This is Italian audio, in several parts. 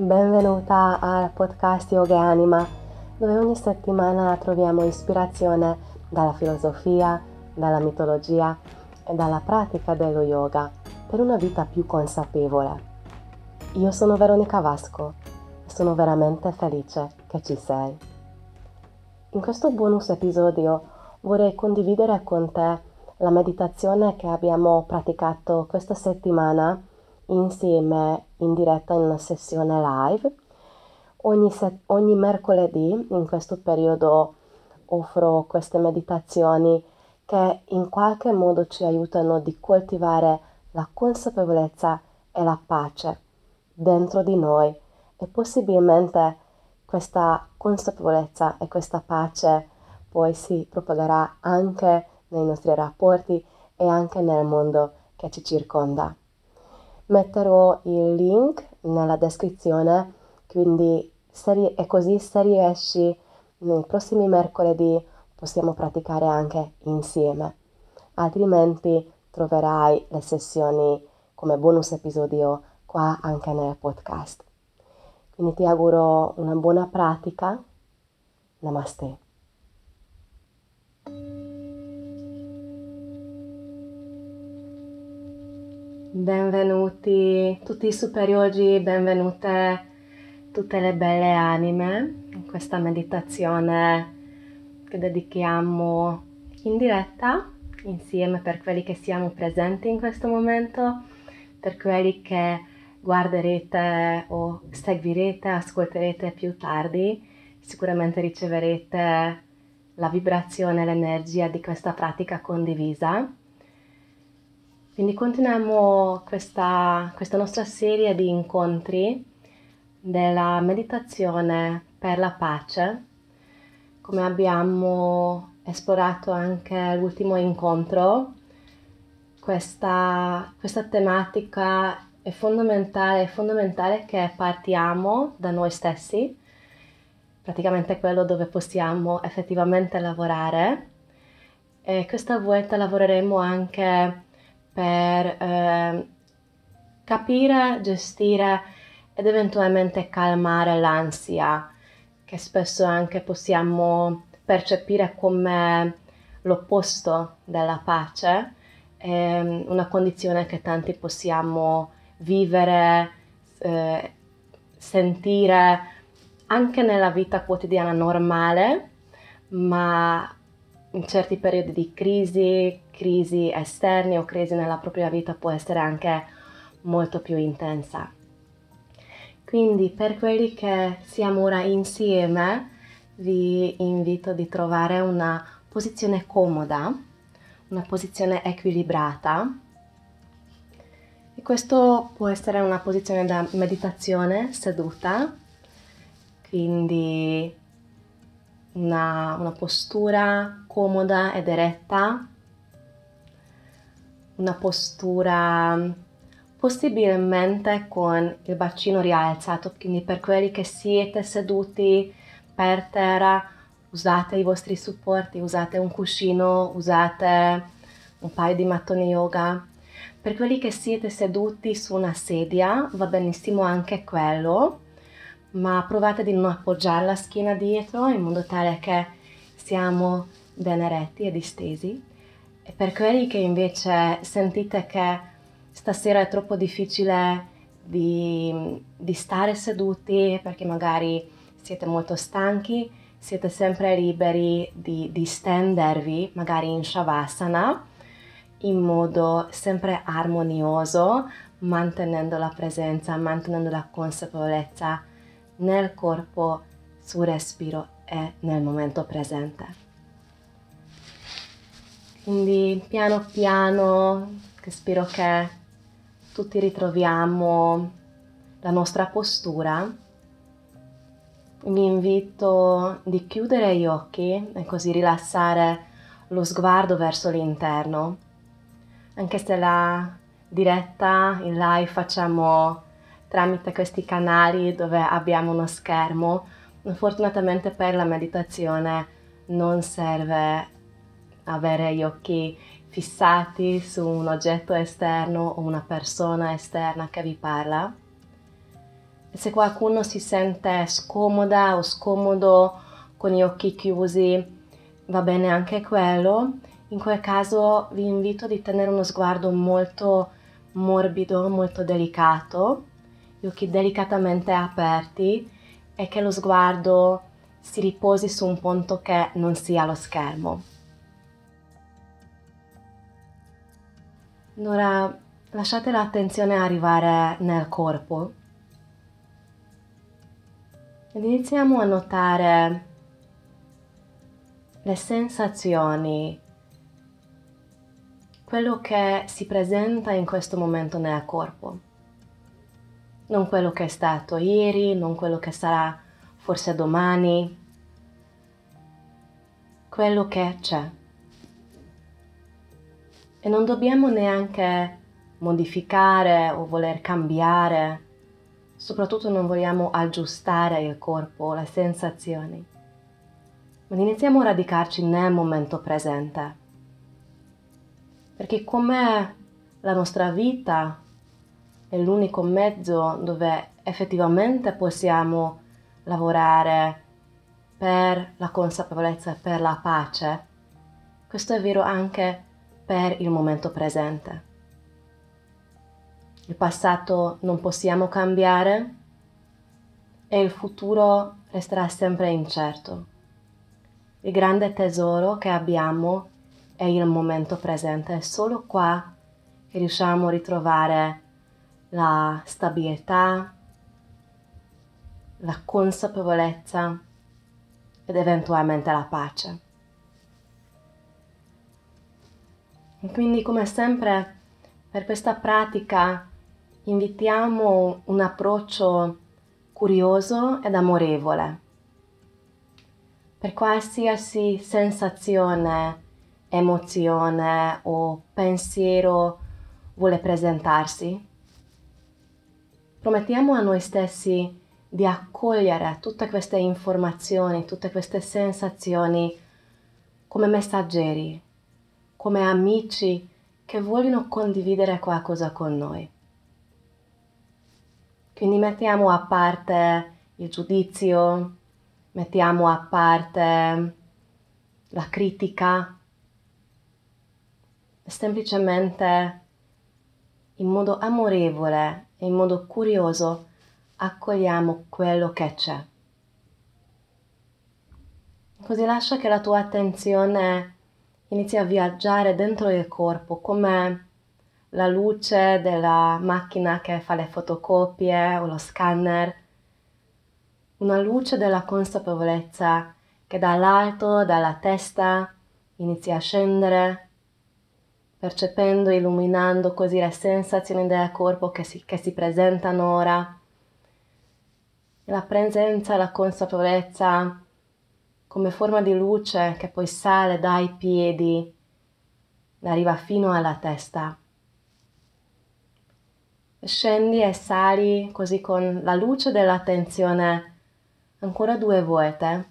benvenuta al podcast Yoga e Anima, dove ogni settimana troviamo ispirazione dalla filosofia, dalla mitologia e dalla pratica dello yoga per una vita più consapevole. Io sono Veronica Vasco e sono veramente felice che ci sei. In questo bonus episodio vorrei condividere con te la meditazione che abbiamo praticato questa settimana insieme in diretta in una sessione live. Ogni, se- ogni mercoledì in questo periodo offro queste meditazioni che in qualche modo ci aiutano di coltivare la consapevolezza e la pace dentro di noi e possibilmente questa consapevolezza e questa pace poi si propagherà anche nei nostri rapporti e anche nel mondo che ci circonda. Metterò il link nella descrizione, quindi se, e così se riesci nei prossimi mercoledì possiamo praticare anche insieme. Altrimenti troverai le sessioni come bonus episodio qua anche nel podcast. Quindi ti auguro una buona pratica. Namaste. Benvenuti tutti i superiori, benvenute tutte le belle anime in questa meditazione che dedichiamo in diretta insieme per quelli che siamo presenti in questo momento, per quelli che guarderete o seguirete, ascolterete più tardi, sicuramente riceverete la vibrazione, l'energia di questa pratica condivisa quindi continuiamo questa, questa nostra serie di incontri della meditazione per la pace. Come abbiamo esplorato anche l'ultimo incontro, questa, questa tematica è fondamentale, è fondamentale che partiamo da noi stessi, praticamente quello dove possiamo effettivamente lavorare. E questa volta lavoreremo anche per eh, capire, gestire ed eventualmente calmare l'ansia che spesso anche possiamo percepire come l'opposto della pace, è una condizione che tanti possiamo vivere, eh, sentire anche nella vita quotidiana normale, ma in certi periodi di crisi, crisi esterni o crisi nella propria vita può essere anche molto più intensa. Quindi per quelli che siamo ora insieme vi invito di trovare una posizione comoda, una posizione equilibrata. E questo può essere una posizione da meditazione seduta, quindi una, una postura comoda ed eretta, una postura possibilmente con il bacino rialzato, quindi per quelli che siete seduti per terra usate i vostri supporti, usate un cuscino, usate un paio di mattoni yoga. Per quelli che siete seduti su una sedia va benissimo anche quello ma provate di non appoggiare la schiena dietro in modo tale che siamo ben eretti e distesi. E per quelli che invece sentite che stasera è troppo difficile di, di stare seduti perché magari siete molto stanchi, siete sempre liberi di, di stendervi, magari in Shavasana, in modo sempre armonioso, mantenendo la presenza, mantenendo la consapevolezza nel corpo, sul respiro e nel momento presente. Quindi piano piano, che spero che tutti ritroviamo la nostra postura, vi invito di chiudere gli occhi e così rilassare lo sguardo verso l'interno. Anche se la diretta in live facciamo tramite questi canali dove abbiamo uno schermo. Fortunatamente per la meditazione non serve avere gli occhi fissati su un oggetto esterno o una persona esterna che vi parla. Se qualcuno si sente scomoda o scomodo con gli occhi chiusi, va bene anche quello. In quel caso vi invito a tenere uno sguardo molto morbido, molto delicato, gli occhi delicatamente aperti e che lo sguardo si riposi su un punto che non sia lo schermo. Ora lasciate l'attenzione arrivare nel corpo ed iniziamo a notare le sensazioni, quello che si presenta in questo momento nel corpo. Non quello che è stato ieri, non quello che sarà forse domani, quello che c'è. E non dobbiamo neanche modificare o voler cambiare, soprattutto non vogliamo aggiustare il corpo, le sensazioni, ma iniziamo a radicarci nel momento presente. Perché come la nostra vita è l'unico mezzo dove effettivamente possiamo lavorare per la consapevolezza per la pace, questo è vero anche per il momento presente. Il passato non possiamo cambiare e il futuro resterà sempre incerto. Il grande tesoro che abbiamo è il momento presente, è solo qua che riusciamo a ritrovare la stabilità, la consapevolezza ed eventualmente la pace. Quindi come sempre per questa pratica invitiamo un approccio curioso ed amorevole. Per qualsiasi sensazione, emozione o pensiero vuole presentarsi, promettiamo a noi stessi di accogliere tutte queste informazioni, tutte queste sensazioni come messaggeri, come amici che vogliono condividere qualcosa con noi. Quindi mettiamo a parte il giudizio, mettiamo a parte la critica, semplicemente in modo amorevole e in modo curioso accogliamo quello che c'è. Così lascia che la tua attenzione inizi a viaggiare dentro il corpo come la luce della macchina che fa le fotocopie o lo scanner, una luce della consapevolezza che dall'alto, dalla testa, inizia a scendere, percependo illuminando così le sensazioni del corpo che si, che si presentano ora. La presenza la consapevolezza come forma di luce che poi sale dai piedi e arriva fino alla testa scendi e sali così con la luce dell'attenzione ancora due volte.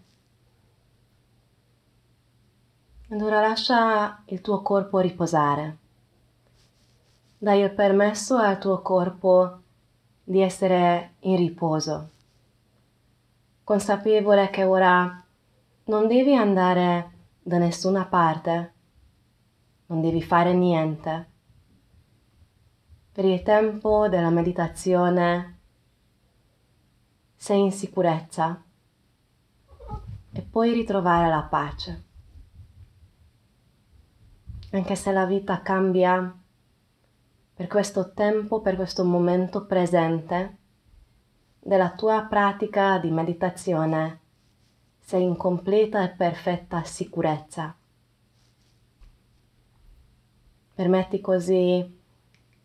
Ed ora lascia il tuo corpo riposare. Dai il permesso al tuo corpo di essere in riposo, consapevole che ora non devi andare da nessuna parte, non devi fare niente per il tempo della meditazione sei in sicurezza e puoi ritrovare la pace. Anche se la vita cambia per questo tempo, per questo momento presente della tua pratica di meditazione, sei in completa e perfetta sicurezza. Permetti così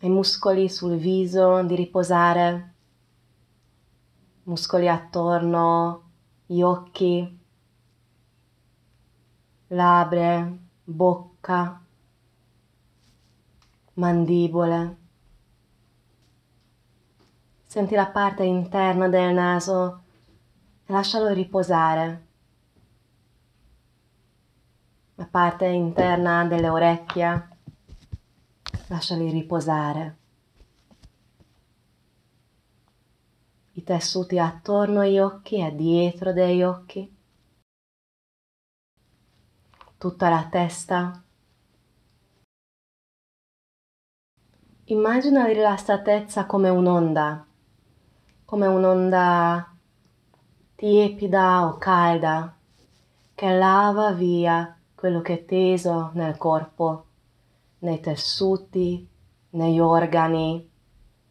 i muscoli sul viso di riposare, muscoli attorno, gli occhi, labbra, bocca, mandibole. Senti la parte interna del naso e lascialo riposare. La parte interna delle orecchie lasciali riposare. I tessuti attorno agli occhi e dietro degli occhi, tutta la testa. Immagina la rilassatezza come un'onda, come un'onda tiepida o calda che lava via quello che è teso nel corpo, nei tessuti, negli organi,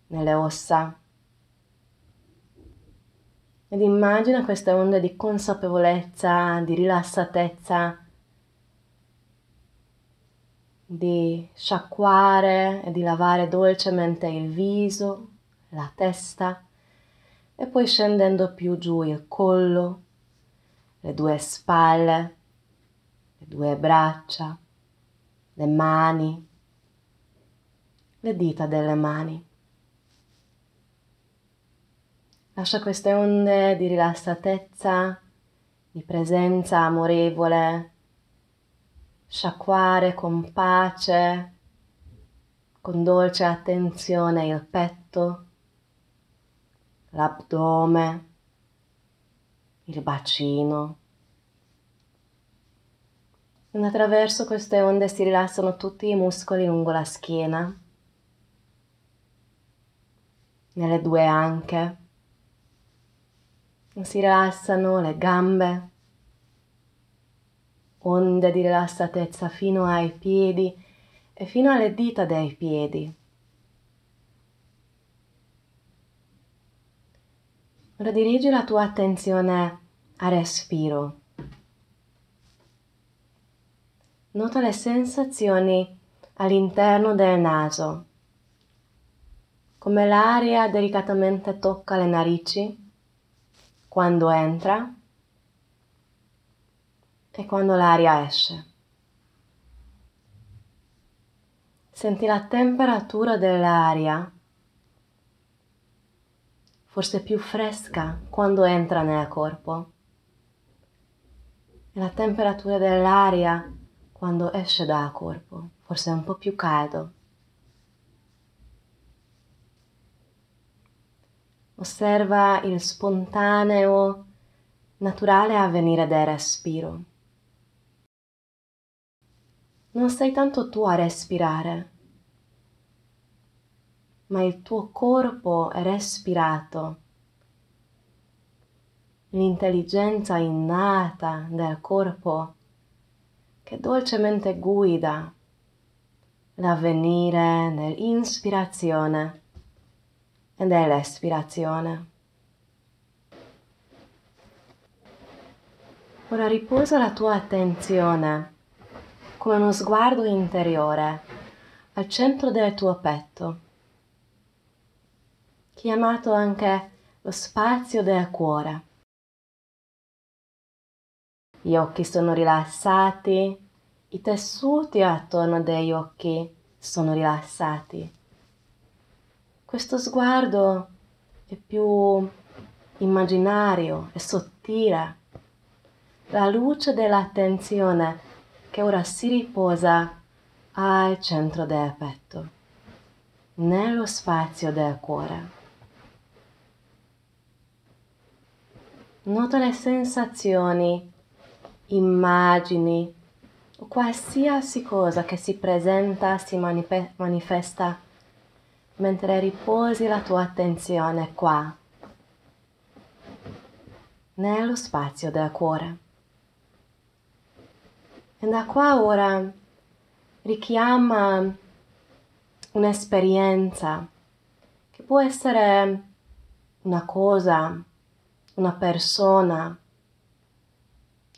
nelle ossa. Ed immagina queste onde di consapevolezza, di rilassatezza, di sciacquare e di lavare dolcemente il viso, la testa e poi scendendo più giù il collo, le due spalle, le due braccia, le mani, le dita delle mani. Lascia queste onde di rilassatezza, di presenza amorevole, sciacquare con pace, con dolce attenzione il petto, l'addome, il bacino. Attraverso queste onde si rilassano tutti i muscoli lungo la schiena, nelle due anche si rilassano le gambe, onde di rilassatezza fino ai piedi e fino alle dita dei piedi. Ora dirigi la tua attenzione al respiro. Nota le sensazioni all'interno del naso, come l'aria delicatamente tocca le narici quando entra e quando l'aria esce. Senti la temperatura dell'aria, forse più fresca quando entra nel corpo, e la temperatura dell'aria quando esce dal corpo, forse un po' più caldo. Osserva il spontaneo, naturale avvenire del respiro. Non sei tanto tu a respirare, ma il tuo corpo è respirato. L'intelligenza innata del corpo che dolcemente guida l'avvenire nell'ispirazione ed è l'espirazione. Ora riposa la tua attenzione come uno sguardo interiore al centro del tuo petto, chiamato anche lo spazio del cuore. Gli occhi sono rilassati, i tessuti attorno degli occhi sono rilassati questo sguardo è più immaginario e sottile. La luce dell'attenzione che ora si riposa al centro del petto, nello spazio del cuore. Nota le sensazioni, immagini o qualsiasi cosa che si presenta, si manifesta mentre riposi la tua attenzione qua, nello spazio del cuore. E da qua ora richiama un'esperienza che può essere una cosa, una persona,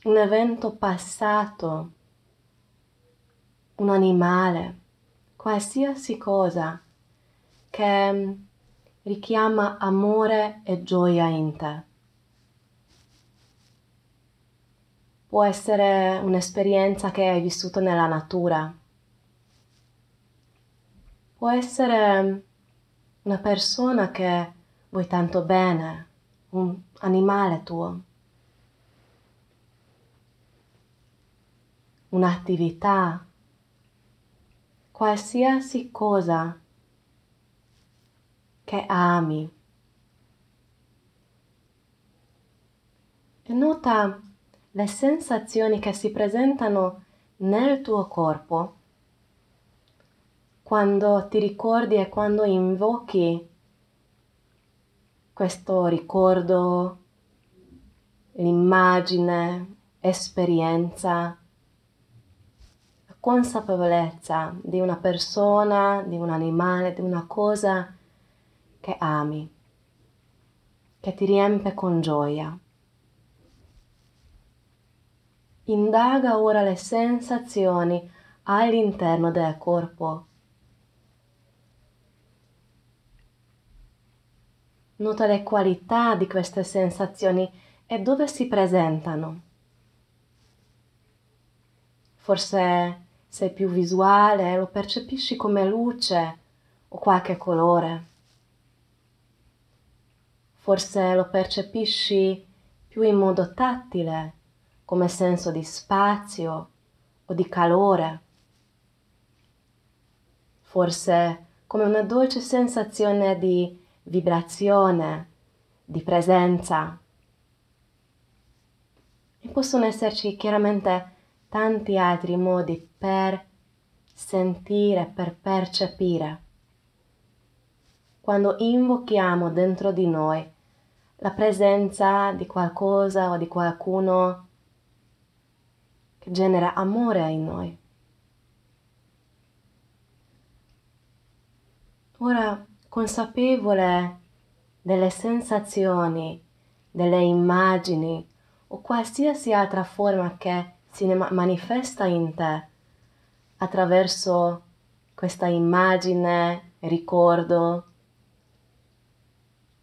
un evento passato, un animale, qualsiasi cosa che mm, richiama amore e gioia in te. Può essere un'esperienza che hai vissuto nella natura. Può essere mm, una persona che vuoi tanto bene, un animale tuo. Un'attività, qualsiasi cosa che ami, nota le sensazioni che si presentano nel tuo corpo quando ti ricordi e quando invochi questo ricordo, l'immagine, esperienza, consapevolezza di una persona, di un animale, di una cosa che ami, che ti riempie con gioia. Indaga ora le sensazioni all'interno del corpo. Nota le qualità di queste sensazioni e dove si presentano. Forse sei più visuale lo percepisci come luce o qualche colore. Forse lo percepisci più in modo tattile come senso di spazio o di calore, forse come una dolce sensazione di vibrazione, di presenza. E possono esserci chiaramente tanti altri modi per sentire, per percepire. Quando invochiamo dentro di noi la presenza di qualcosa o di qualcuno che genera amore in noi. Ora, consapevole delle sensazioni, delle immagini o qualsiasi altra forma che si manifesta in te attraverso questa immagine, ricordo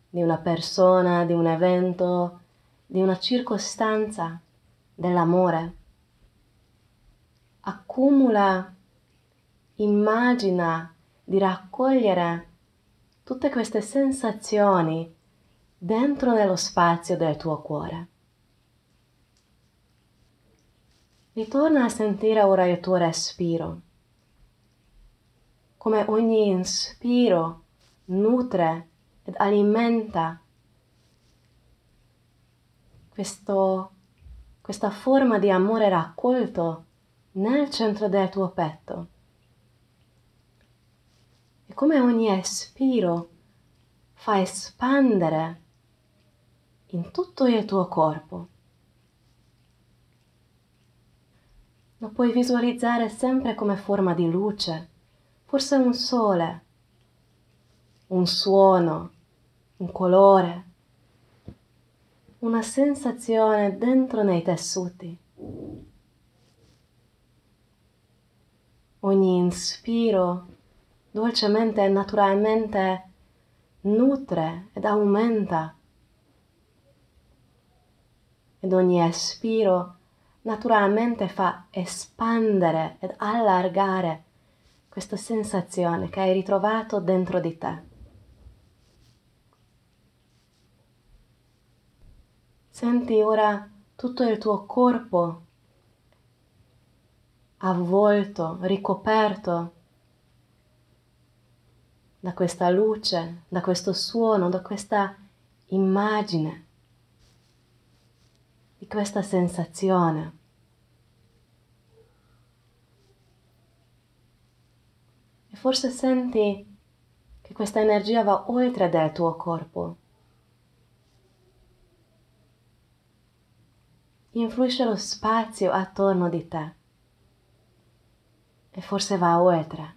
di una persona, di un evento, di una circostanza, dell'amore accumula, immagina di raccogliere tutte queste sensazioni dentro nello spazio del tuo cuore. Ritorna a sentire ora il tuo respiro, come ogni inspiro nutre ed alimenta questo, questa forma di amore raccolto nel centro del tuo petto. E come ogni espiro fa espandere in tutto il tuo corpo. Lo puoi visualizzare sempre come forma di luce, forse un sole, un suono, un colore, una sensazione dentro nei tessuti. ogni inspiro dolcemente e naturalmente nutre ed aumenta ed ogni espiro naturalmente fa espandere ed allargare questa sensazione che hai ritrovato dentro di te. Senti ora tutto il tuo corpo avvolto, ricoperto da questa luce, da questo suono, da questa immagine, questa sensazione. E forse senti che questa energia va oltre del tuo corpo. Influisce lo spazio attorno di te e forse va oltre.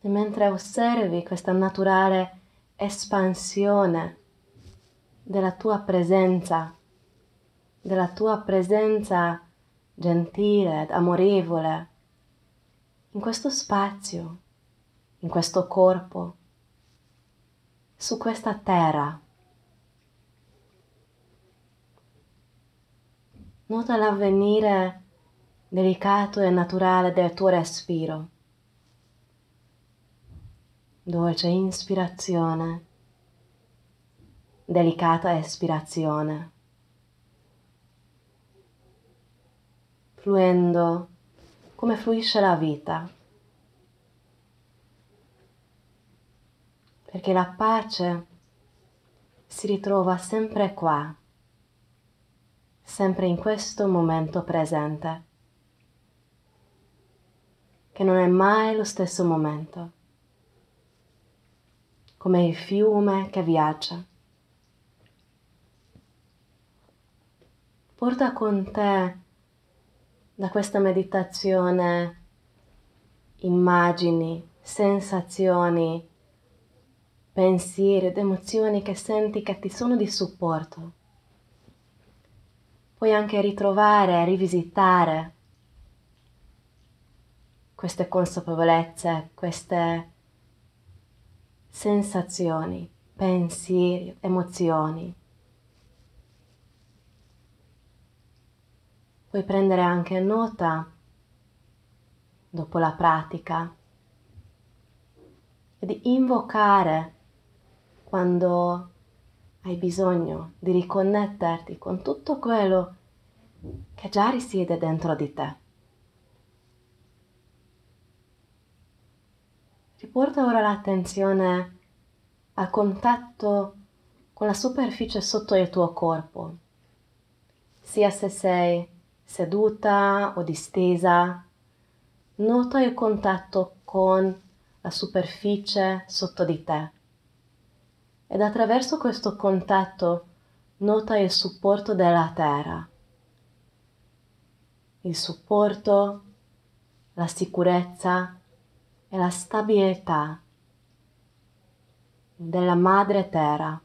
E mentre osservi questa naturale espansione della tua presenza, della tua presenza gentile amorevole in questo spazio, in questo corpo, su questa terra. Nota l'avvenire delicato e naturale del tuo respiro. Dolce inspirazione, delicata espirazione. Fluendo come fluisce la vita. Perché la pace si ritrova sempre qua, sempre in questo momento presente, che non è mai lo stesso momento, come il fiume che viaggia. Porta con te da questa meditazione immagini, sensazioni, pensieri ed emozioni che senti che ti sono di supporto. Puoi anche ritrovare, rivisitare queste consapevolezze, queste sensazioni, pensieri, emozioni. Puoi prendere anche nota dopo la pratica e di invocare quando hai bisogno di riconnetterti con tutto quello che già risiede dentro di te. Riporta ora l'attenzione al contatto con la superficie sotto il tuo corpo, sia se sei seduta o distesa. Nota il contatto con la superficie sotto di te ed attraverso questo contatto nota il supporto della terra, il supporto, la sicurezza e la stabilità della madre terra.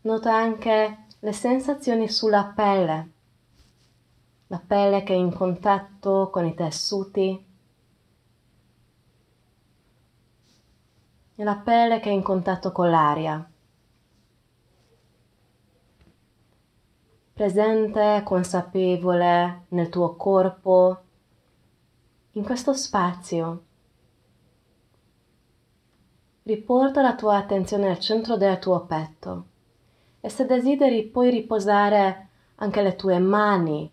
Nota anche le sensazioni sulla pelle, la pelle che è in contatto con i tessuti, e la pelle che è in contatto con l'aria. Presente, consapevole nel tuo corpo, in questo spazio. Riporta la tua attenzione al centro del tuo petto e se desideri puoi riposare anche le tue mani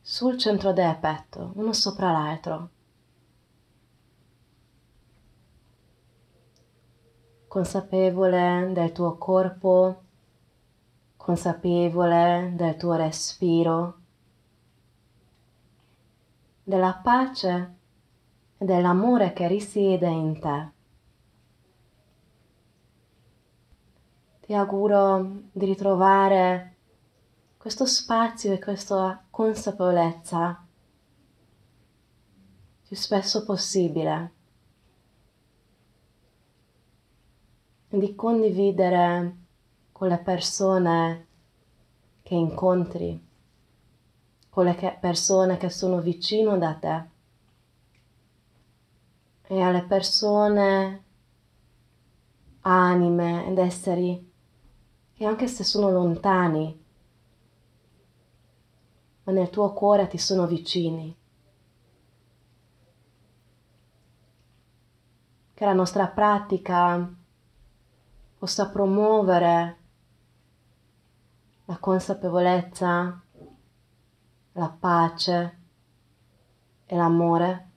sul centro del petto, uno sopra l'altro. consapevole del tuo corpo, consapevole del tuo respiro, della pace e dell'amore che risiede in te. Ti auguro di ritrovare questo spazio e questa consapevolezza più spesso possibile. Di condividere con le persone che incontri, con le persone che sono vicino da te e alle persone, anime ed esseri che anche se sono lontani, ma nel tuo cuore ti sono vicini. Che la nostra pratica possa promuovere la consapevolezza, la pace e l'amore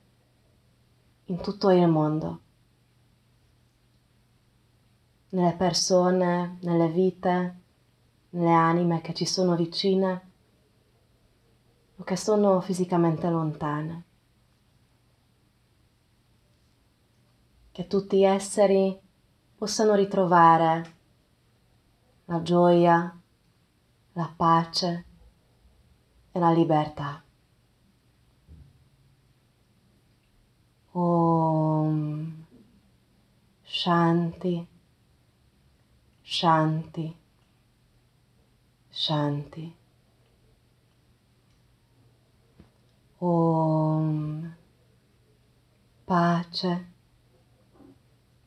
in tutto il mondo, nelle persone, nelle vite, nelle anime che ci sono vicine o che sono fisicamente lontane. Che tutti gli esseri possano ritrovare la gioia, la pace e la libertà. Om Shanti Shanti. Shanti. Om. Pace.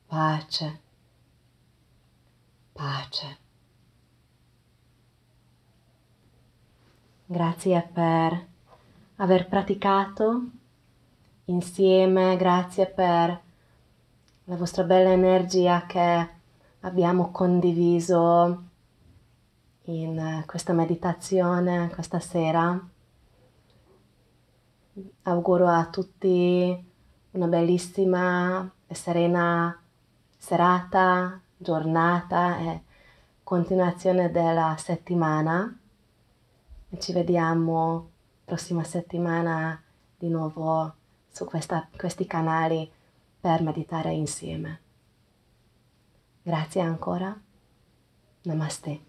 Pace. Pace. Grazie per aver praticato insieme, grazie per la vostra bella energia che abbiamo condiviso in questa meditazione questa sera. Auguro a tutti una bellissima e serena serata, giornata e continuazione della settimana. Ci vediamo prossima settimana di nuovo su questa, questi canali per meditare insieme. Grazie ancora. Namaste.